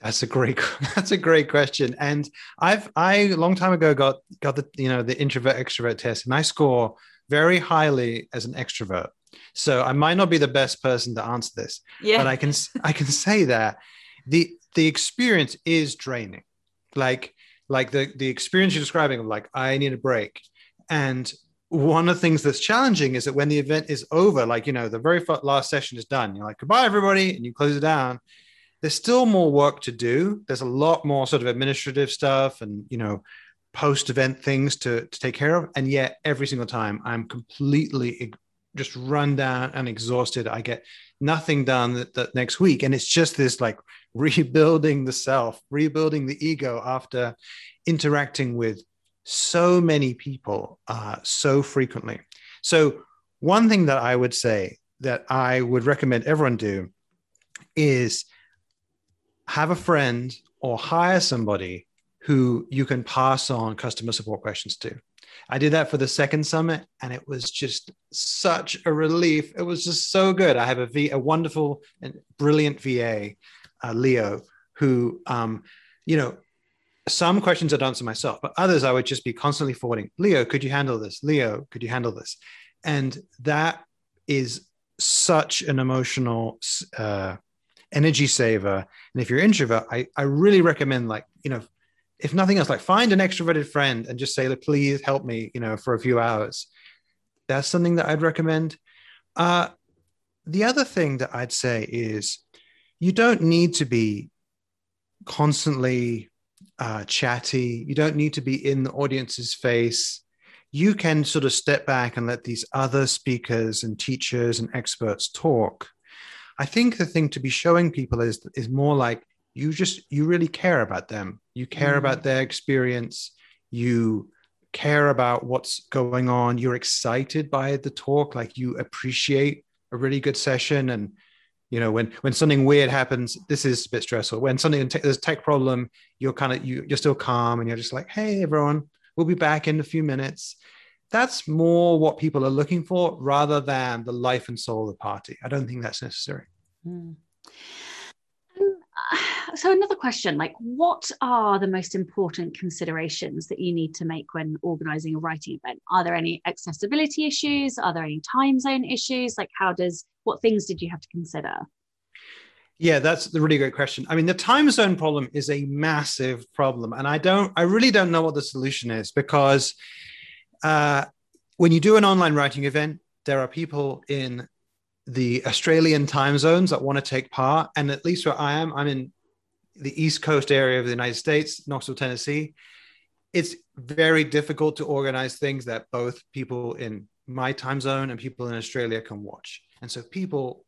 [SPEAKER 2] That's a great that's a great question. And I've I a long time ago got got the you know the introvert extrovert test and I score very highly as an extrovert. So I might not be the best person to answer this, yeah. but I can I can say that the the experience is draining. Like like the the experience you're describing of like I need a break. And one of the things that's challenging is that when the event is over, like you know, the very last session is done, you're like goodbye everybody, and you close it down there's still more work to do. There's a lot more sort of administrative stuff and, you know, post event things to, to take care of. And yet, every single time, I'm completely just run down and exhausted. I get nothing done that, that next week. And it's just this like rebuilding the self, rebuilding the ego after interacting with so many people uh, so frequently. So, one thing that I would say that I would recommend everyone do is have a friend or hire somebody who you can pass on customer support questions to. I did that for the second summit and it was just such a relief. It was just so good. I have a, v, a wonderful and brilliant VA, uh, Leo, who, um, you know, some questions I'd answer myself, but others I would just be constantly forwarding. Leo, could you handle this? Leo, could you handle this? And that is such an emotional uh, energy saver. And if you're introvert, I, I really recommend like, you know, if nothing else, like find an extroverted friend and just say, like, please help me, you know, for a few hours. That's something that I'd recommend. Uh, the other thing that I'd say is you don't need to be constantly uh, chatty. You don't need to be in the audience's face. You can sort of step back and let these other speakers and teachers and experts talk I think the thing to be showing people is is more like you just you really care about them. You care mm. about their experience. You care about what's going on. You're excited by the talk. Like you appreciate a really good session and you know when when something weird happens this is a bit stressful when something there's a tech problem you're kind of you, you're still calm and you're just like hey everyone we'll be back in a few minutes that's more what people are looking for rather than the life and soul of the party. I don't think that's necessary. Mm.
[SPEAKER 1] so another question like what are the most important considerations that you need to make when organizing a writing event are there any accessibility issues are there any time zone issues like how does what things did you have to consider
[SPEAKER 2] Yeah, that's the really great question. I mean, the time zone problem is a massive problem, and I don't, I really don't know what the solution is because uh, when you do an online writing event, there are people in the Australian time zones that want to take part, and at least where I am, I'm in the East Coast area of the United States, Knoxville, Tennessee. It's very difficult to organize things that both people in my time zone and people in Australia can watch, and so people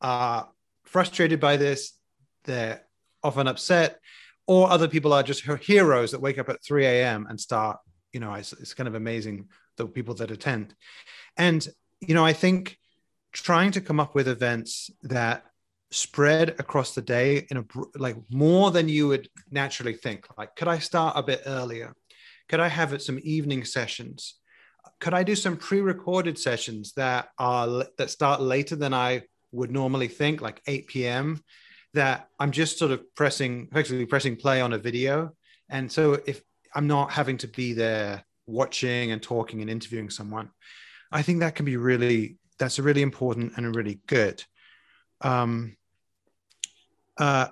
[SPEAKER 2] are frustrated by this. They're often upset, or other people are just heroes that wake up at 3 a.m. and start. You know, it's, it's kind of amazing the people that attend. And, you know, I think trying to come up with events that spread across the day in a like more than you would naturally think like could i start a bit earlier could i have it some evening sessions could i do some pre-recorded sessions that are that start later than i would normally think, like 8 p.m., that I'm just sort of pressing, effectively pressing play on a video. And so if I'm not having to be there watching and talking and interviewing someone, I think that can be really, that's a really important and a really good. Um, uh,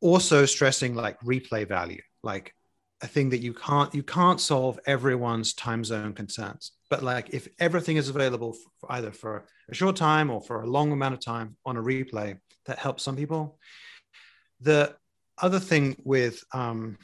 [SPEAKER 2] also stressing like replay value, like a thing that you can't, you can't solve everyone's time zone concerns. But like if everything is available for either for a short time or for a long amount of time on a replay that helps some people. The other thing with, um,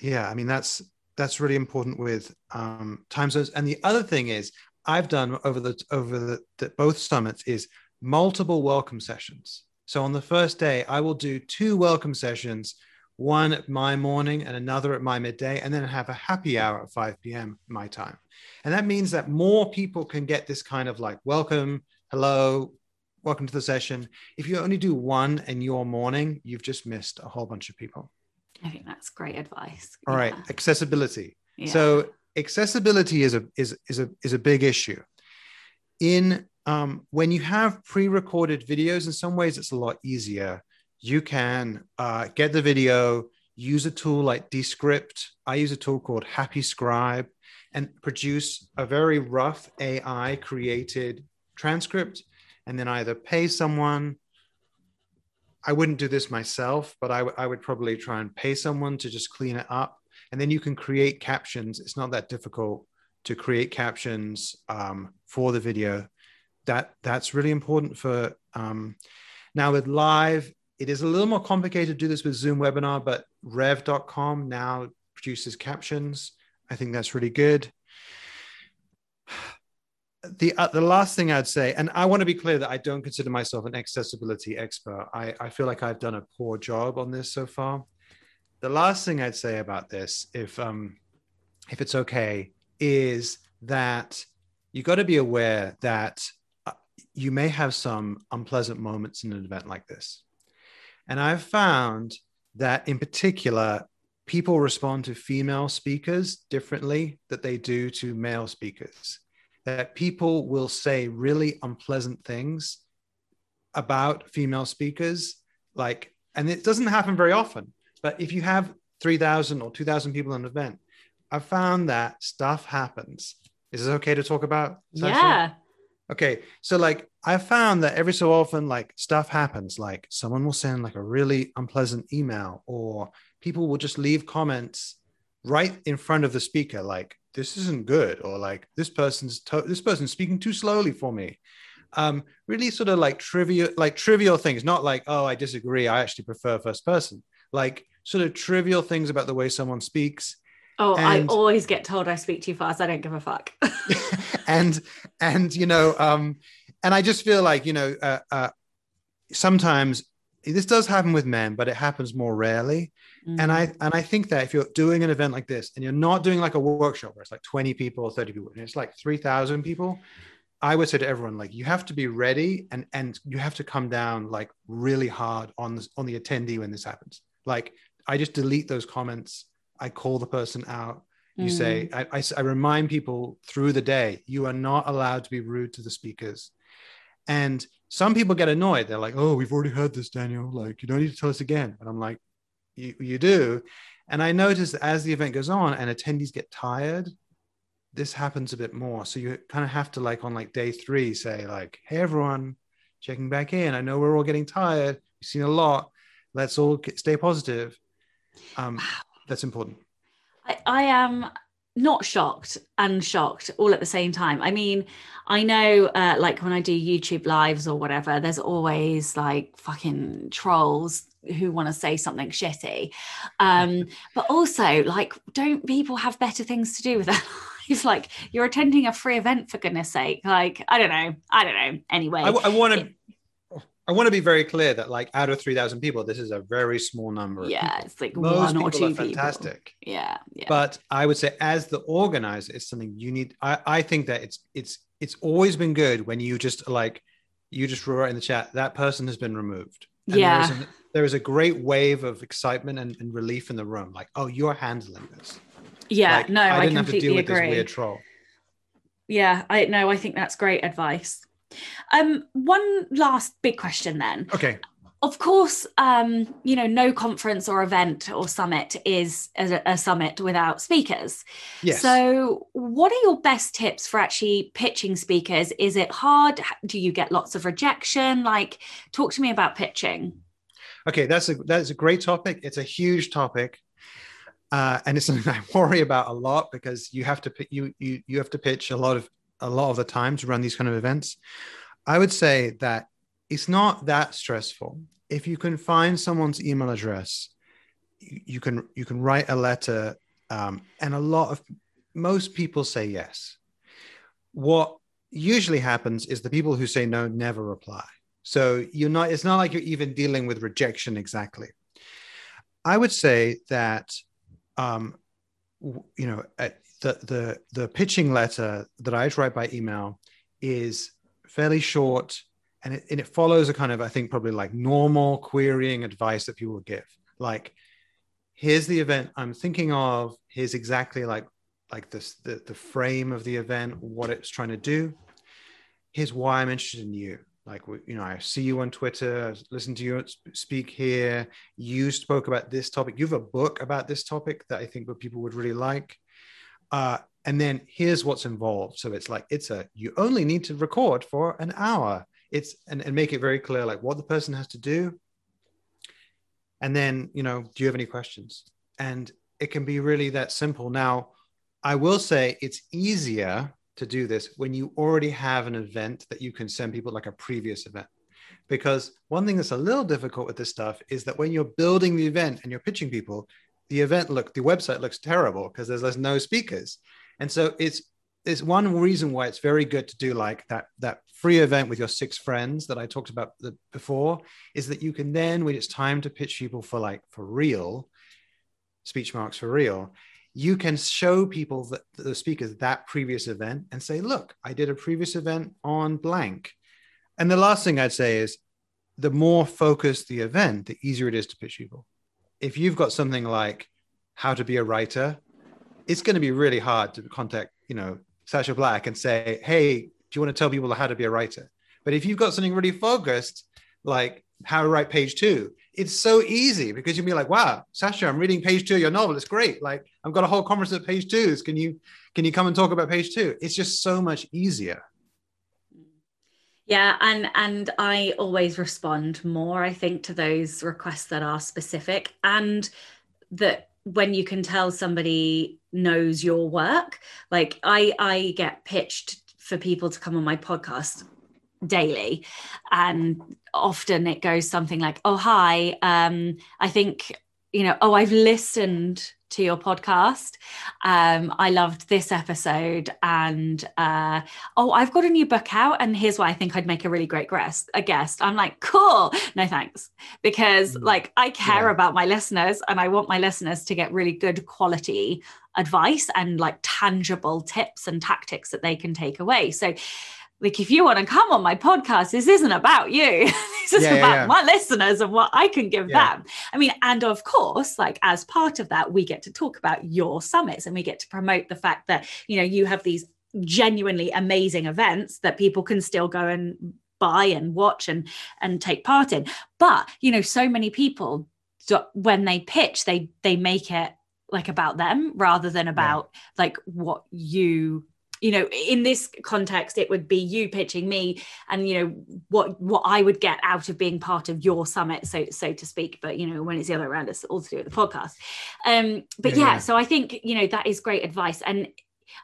[SPEAKER 2] yeah, I mean that's that's really important with um, time zones. And the other thing is, I've done over the over the, the both summits is multiple welcome sessions. So on the first day, I will do two welcome sessions one at my morning and another at my midday, and then have a happy hour at 5 p.m. my time. And that means that more people can get this kind of like, welcome, hello, welcome to the session. If you only do one in your morning, you've just missed a whole bunch of people.
[SPEAKER 1] I think that's great advice.
[SPEAKER 2] All yeah. right, accessibility. Yeah. So accessibility is a is is a is a big issue. In um, when you have pre-recorded videos, in some ways it's a lot easier you can uh, get the video, use a tool like Descript. I use a tool called Happy Scribe and produce a very rough AI created transcript and then either pay someone. I wouldn't do this myself, but I, w- I would probably try and pay someone to just clean it up. And then you can create captions. It's not that difficult to create captions um, for the video. That that's really important for um, now with live it is a little more complicated to do this with Zoom webinar, but rev.com now produces captions. I think that's really good. The, uh, the last thing I'd say, and I want to be clear that I don't consider myself an accessibility expert. I, I feel like I've done a poor job on this so far. The last thing I'd say about this, if um, if it's okay, is that you got to be aware that uh, you may have some unpleasant moments in an event like this. And I've found that in particular, people respond to female speakers differently that they do to male speakers. That people will say really unpleasant things about female speakers, like, and it doesn't happen very often. But if you have 3,000 or 2,000 people in an event, I've found that stuff happens. Is it okay to talk about?
[SPEAKER 1] Yeah.
[SPEAKER 2] Okay, so like I found that every so often, like stuff happens. Like someone will send like a really unpleasant email, or people will just leave comments right in front of the speaker, like this isn't good, or like this person's to- this person's speaking too slowly for me. Um, really sort of like trivial, like trivial things, not like oh I disagree, I actually prefer first person. Like sort of trivial things about the way someone speaks
[SPEAKER 1] Oh, and, I always get told I speak too fast. I don't give a fuck.
[SPEAKER 2] and and you know, um, and I just feel like you know, uh, uh, sometimes this does happen with men, but it happens more rarely. Mm-hmm. And I mm. and I think that if you're doing an event like this and you're not doing like a workshop where it's like 20 people or 30 people, and it's like 3,000 people, I would say to everyone like you have to be ready and and you have to come down like really hard on this, on the attendee when this happens. Like I just delete those comments I call the person out. You mm. say, I, I, I remind people through the day, you are not allowed to be rude to the speakers. And some people get annoyed. They're like, oh, we've already heard this, Daniel. Like, you don't need to tell us again. And I'm like, you, you do. And I notice that as the event goes on and attendees get tired, this happens a bit more. So you kind of have to like on like day three say like, hey everyone, checking back in. I know we're all getting tired. We've seen a lot. Let's all stay positive. Um, wow. That's important.
[SPEAKER 1] I, I am not shocked and shocked all at the same time. I mean, I know, uh, like when I do YouTube lives or whatever, there's always like fucking trolls who want to say something shitty. Um, but also, like, don't people have better things to do with their lives? Like, you're attending a free event for goodness sake. Like, I don't know. I don't know. Anyway, I,
[SPEAKER 2] I want to. I want to be very clear that, like, out of three thousand people, this is a very small number.
[SPEAKER 1] Yeah, it's like Most one or two people.
[SPEAKER 2] Fantastic.
[SPEAKER 1] Yeah, yeah.
[SPEAKER 2] But I would say, as the organizer, it's something you need. I, I think that it's it's it's always been good when you just like you just write in the chat that person has been removed.
[SPEAKER 1] And yeah.
[SPEAKER 2] There is, there is, a great wave of excitement and, and, relief in the room. Like, oh, you're handling this.
[SPEAKER 1] Yeah,
[SPEAKER 2] like,
[SPEAKER 1] no, I,
[SPEAKER 2] didn't
[SPEAKER 1] I
[SPEAKER 2] have to deal with agree. this weird troll.
[SPEAKER 1] Yeah, I know. I think that's great advice. Um, one last big question then.
[SPEAKER 2] Okay.
[SPEAKER 1] Of course, um, you know, no conference or event or summit is a, a, summit without speakers.
[SPEAKER 2] Yes.
[SPEAKER 1] So, what are your best tips for actually pitching speakers? Is it hard? Do you get lots of rejection? Like, talk to me about pitching.
[SPEAKER 2] Okay, that's a that's a great topic. It's a huge topic, uh, and it's something I worry about a lot because you have to you you you have to pitch a lot of a lot of the time to run these kind of events. I would say that it's not that stressful. If you can find someone's email address, you, can you can write a letter, um, and a lot of most people say yes. What usually happens is the people who say no never reply. So you're not. It's not like you're even dealing with rejection exactly. I would say that, um, you know, the the the pitching letter that I write by email is fairly short and it, and it follows a kind of i think probably like normal querying advice that people would give. Like here's the event i'm thinking of. Here's exactly like like this the, the frame of the event what it's trying to do. Here's why i'm interested in you. Like you know i see you on twitter. Listen to you speak here. You spoke about this topic. You have a book about this topic that i think people would really like uh, and then here's what's involved. So it's like it's a you only need to record for an hour. It's and, and make it very clear like what the person has to do. And then you know do you have any questions? And it can be really that simple. Now i will say it's easier to do this when you already have an event that you can send people like a previous event. Because one thing that's a little difficult with this stuff is that when you're building the event and you're pitching people the event look the website looks terrible because there's, there's no speakers. And so it's it's one reason why it's very good to do like that that free event with your six friends that I talked about the, before is that you can then when it's time to pitch people for like for real speech marks for real you can show people that the speakers that previous event and say look I did a previous event on blank. And the last thing I'd say is the more focused the event the easier it is to pitch people if you've got something like how to be a writer it's going to be really hard to contact you know Sacha Black and say, hey, do you want to tell people how to be a writer? But if you've got something really focused, like how to write page two, it's so easy because you'll be like, wow, Sacha, I'm reading page two of your novel. It's great. Like I've got a whole conference at page two. Can you can you come and talk about page two? It's just so much easier.
[SPEAKER 1] Yeah, and and I always respond more, I think, to those requests that are specific and that when you can tell somebody knows your work like i i get pitched for people to come on my podcast daily and often it goes something like oh hi um i think you know oh i've listened to your podcast. Um, I loved this episode, and uh, oh, I've got a new book out, and here's why I think I'd make a really great guest. A guest. I'm like, cool. No thanks, because mm. like I care yeah. about my listeners, and I want my listeners to get really good quality advice and like tangible tips and tactics that they can take away. So like if you want to come on my podcast this isn't about you. This is yeah, about yeah, yeah. my listeners and what i can give them. I mean and of course like as part of that we get to talk about your summits and we get to promote the fact that you know you have these genuinely amazing events that people can still go and buy and watch and and take part in. But you know so many people when they pitch they they make it like about them rather than about like what you you know in this context it would be you pitching me and you know what what i would get out of being part of your summit so so to speak but you know when it's the other way around it's all to do with the podcast. Um but yeah, yeah. so i think you know that is great advice. And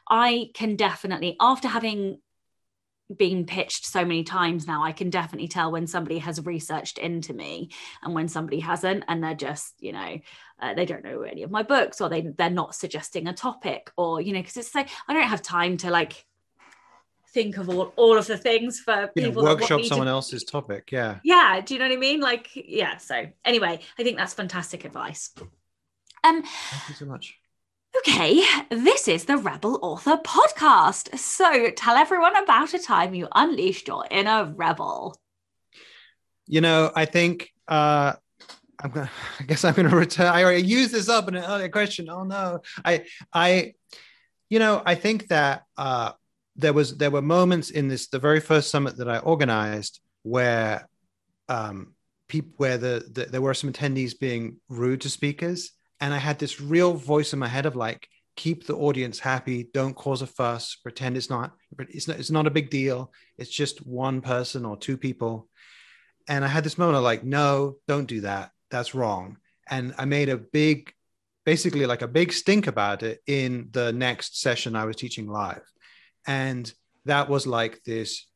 [SPEAKER 1] i can definitely after having been pitched so many times now i can definitely tell when somebody has researched into me and when somebody hasn't and they're just you know uh, they don't know any of my books or they they're not suggesting a topic or you know because it's like i don't have time to like think of all all of the things for
[SPEAKER 2] people workshop someone to... else's topic yeah.
[SPEAKER 1] Yeah do you know what i mean? Like yeah so anyway i think that's fantastic advice. Um
[SPEAKER 2] thank you so much
[SPEAKER 1] Okay, this is the Rebel Author podcast. So tell everyone about a time you unleashed your inner rebel.
[SPEAKER 2] You know, I think uh I'm gonna I guess I'm gonna return. I already used this up in an earlier question. Oh no. I I you know, I think that uh there was there were moments in this the very first summit that I organized where um people where the, the there were some attendees being rude to speakers and I had this real voice in my head of like, keep the audience happy, don't cause a fuss, pretend it's not, it's not, it's not a big deal. It's just one person or two people. And I had this moment of like, no, don't do that. That's wrong. And I made a big, basically like a big stink about it in the next session I was teaching live. And that was like this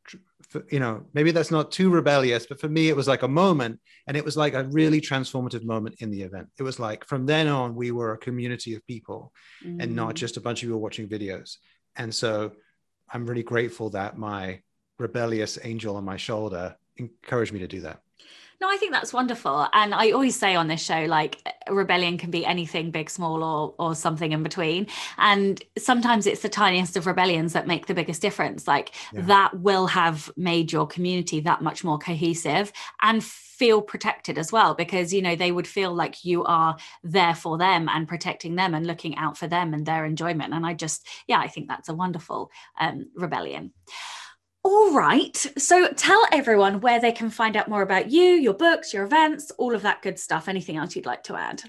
[SPEAKER 2] you know maybe that's not too rebellious but for me it was like a moment and it was like a really transformative moment in the event it was like from then on we were a community of people mm. and not mm. just a bunch of people watching videos and so i'm really grateful that my rebellious angel on my shoulder encouraged me to do that
[SPEAKER 1] no, I think that's wonderful. And I always say on this show, like rebellion can be anything big, small, or or something in between. And sometimes it's the tiniest of rebellions that make the biggest difference. Like yeah. that will have made your community that much more cohesive and feel protected as well, because you know they would feel like you are there for them and protecting them and looking out for them and their enjoyment. And I just, yeah, I think that's a wonderful um, rebellion. All right. So tell everyone where they can find out more about you, your books, your events, all of that good stuff. Anything else you'd like to add?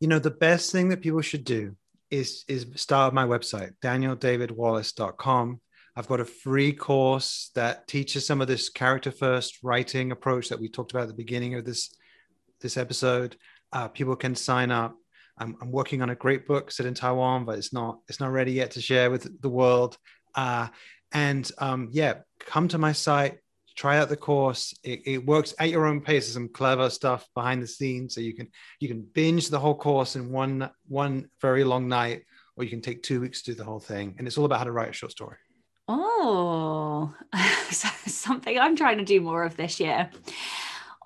[SPEAKER 2] You know, the best thing that people should do is is start my website, danieldavidwallace.com. I've got a free course that teaches some of this character first writing approach that we talked about at the beginning of this this episode. Uh, people can sign up. I'm, I'm, working on a great book set in Taiwan, but it's not it's not ready yet to share with the world. Uh, and um, yeah, come to my site, try out the course. It, it, works at your own pace. There's some clever stuff behind the scenes, so you can you can binge the whole course in one one very long night, or you can take two weeks to do the whole thing. And it's all about how to write a short story.
[SPEAKER 1] Oh, something I'm trying to do more of this year.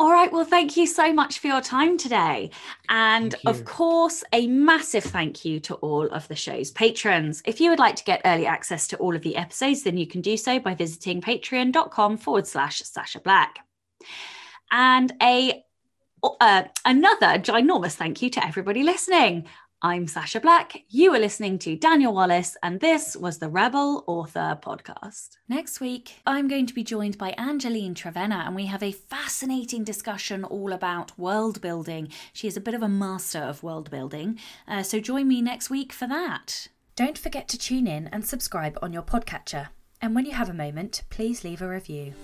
[SPEAKER 1] All right. Well, thank you so much for your time today. And of course, a massive thank you to all of the show's patrons. If you would like to get early access to all of the episodes, then you can do so by visiting patreon.com forward slash Sacha Black. And a uh, another ginormous thank you to everybody listening. I'm Sacha Black. You are listening to Daniel Wallace, and this was the Rebel Author Podcast. Next week, I'm going to be joined by Angeline Trevena, and we have a fascinating discussion all about world building. She is a bit of a master of world building, uh, so join me next week for that. Don't forget to tune in and subscribe on your podcatcher. And when you have a moment, please leave a review.